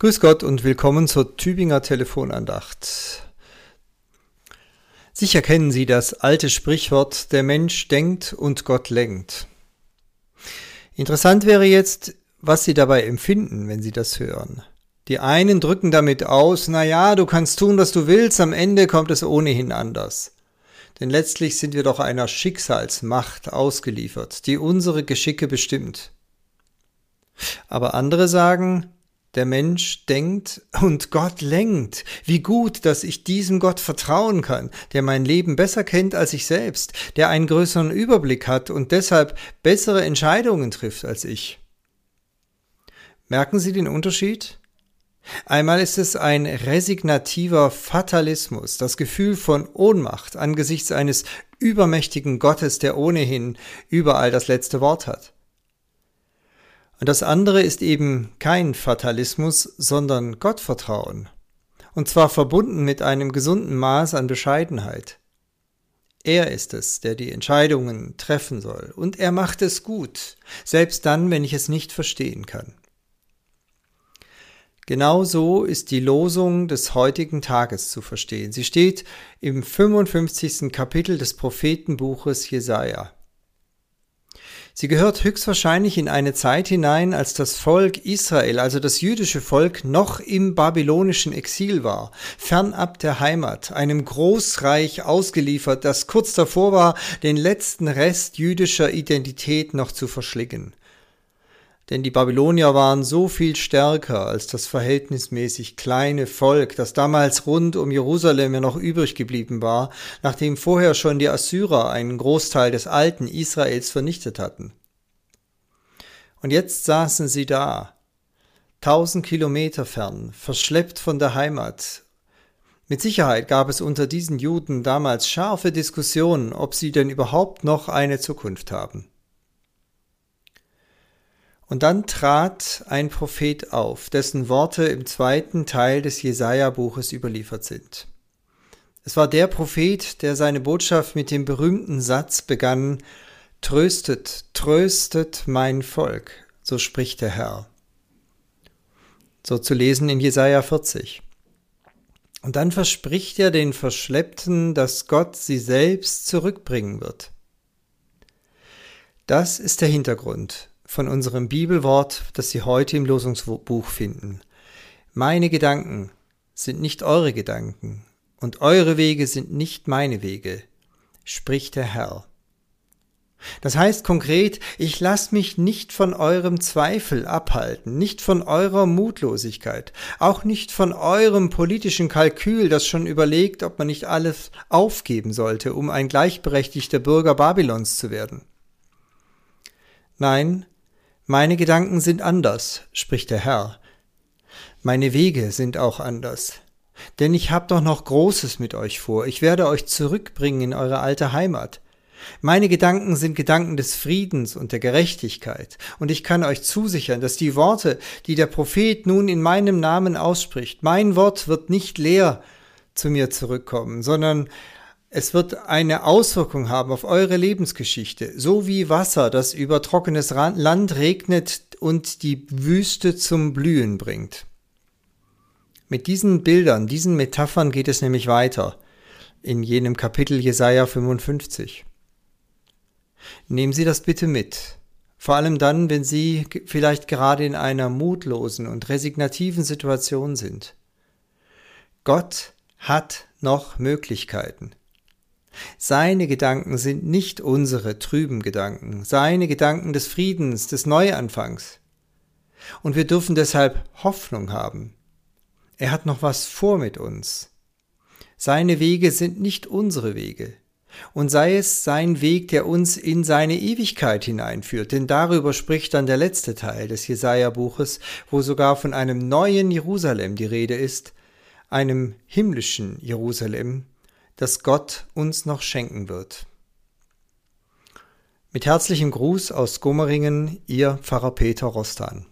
Grüß Gott und willkommen zur Tübinger Telefonandacht. Sicher kennen Sie das alte Sprichwort, der Mensch denkt und Gott lenkt. Interessant wäre jetzt, was Sie dabei empfinden, wenn Sie das hören. Die einen drücken damit aus, na ja, du kannst tun, was du willst, am Ende kommt es ohnehin anders. Denn letztlich sind wir doch einer Schicksalsmacht ausgeliefert, die unsere Geschicke bestimmt. Aber andere sagen, der Mensch denkt und Gott lenkt. Wie gut, dass ich diesem Gott vertrauen kann, der mein Leben besser kennt als ich selbst, der einen größeren Überblick hat und deshalb bessere Entscheidungen trifft als ich. Merken Sie den Unterschied? Einmal ist es ein resignativer Fatalismus, das Gefühl von Ohnmacht angesichts eines übermächtigen Gottes, der ohnehin überall das letzte Wort hat. Und das andere ist eben kein Fatalismus, sondern Gottvertrauen. Und zwar verbunden mit einem gesunden Maß an Bescheidenheit. Er ist es, der die Entscheidungen treffen soll, und er macht es gut, selbst dann, wenn ich es nicht verstehen kann. Genau so ist die Losung des heutigen Tages zu verstehen. Sie steht im 55. Kapitel des Prophetenbuches Jesaja. Sie gehört höchstwahrscheinlich in eine Zeit hinein, als das Volk Israel, also das jüdische Volk, noch im babylonischen Exil war, fernab der Heimat, einem Großreich ausgeliefert, das kurz davor war, den letzten Rest jüdischer Identität noch zu verschlingen. Denn die Babylonier waren so viel stärker als das verhältnismäßig kleine Volk, das damals rund um Jerusalem ja noch übrig geblieben war, nachdem vorher schon die Assyrer einen Großteil des alten Israels vernichtet hatten. Und jetzt saßen sie da, tausend Kilometer fern, verschleppt von der Heimat. Mit Sicherheit gab es unter diesen Juden damals scharfe Diskussionen, ob sie denn überhaupt noch eine Zukunft haben. Und dann trat ein Prophet auf, dessen Worte im zweiten Teil des Jesaja-Buches überliefert sind. Es war der Prophet, der seine Botschaft mit dem berühmten Satz begann, Tröstet, tröstet mein Volk, so spricht der Herr. So zu lesen in Jesaja 40. Und dann verspricht er den Verschleppten, dass Gott sie selbst zurückbringen wird. Das ist der Hintergrund von unserem Bibelwort, das Sie heute im Losungsbuch finden. Meine Gedanken sind nicht eure Gedanken und eure Wege sind nicht meine Wege, spricht der Herr. Das heißt konkret, ich lasse mich nicht von eurem Zweifel abhalten, nicht von eurer Mutlosigkeit, auch nicht von eurem politischen Kalkül, das schon überlegt, ob man nicht alles aufgeben sollte, um ein gleichberechtigter Bürger Babylons zu werden. Nein, meine Gedanken sind anders, spricht der Herr. Meine Wege sind auch anders. Denn ich habe doch noch Großes mit euch vor. Ich werde euch zurückbringen in eure alte Heimat. Meine Gedanken sind Gedanken des Friedens und der Gerechtigkeit, und ich kann euch zusichern, dass die Worte, die der Prophet nun in meinem Namen ausspricht, mein Wort wird nicht leer zu mir zurückkommen, sondern es wird eine Auswirkung haben auf eure Lebensgeschichte, so wie Wasser, das über trockenes Land regnet und die Wüste zum Blühen bringt. Mit diesen Bildern, diesen Metaphern geht es nämlich weiter in jenem Kapitel Jesaja 55. Nehmen Sie das bitte mit. Vor allem dann, wenn Sie vielleicht gerade in einer mutlosen und resignativen Situation sind. Gott hat noch Möglichkeiten. Seine Gedanken sind nicht unsere trüben Gedanken, seine Gedanken des Friedens, des Neuanfangs. Und wir dürfen deshalb Hoffnung haben. Er hat noch was vor mit uns. Seine Wege sind nicht unsere Wege und sei es sein Weg, der uns in seine Ewigkeit hineinführt, denn darüber spricht dann der letzte Teil des Jesaja-Buches, wo sogar von einem neuen Jerusalem die Rede ist, einem himmlischen Jerusalem, das Gott uns noch schenken wird. Mit herzlichem Gruß aus Gommeringen, Ihr Pfarrer Peter Rostan.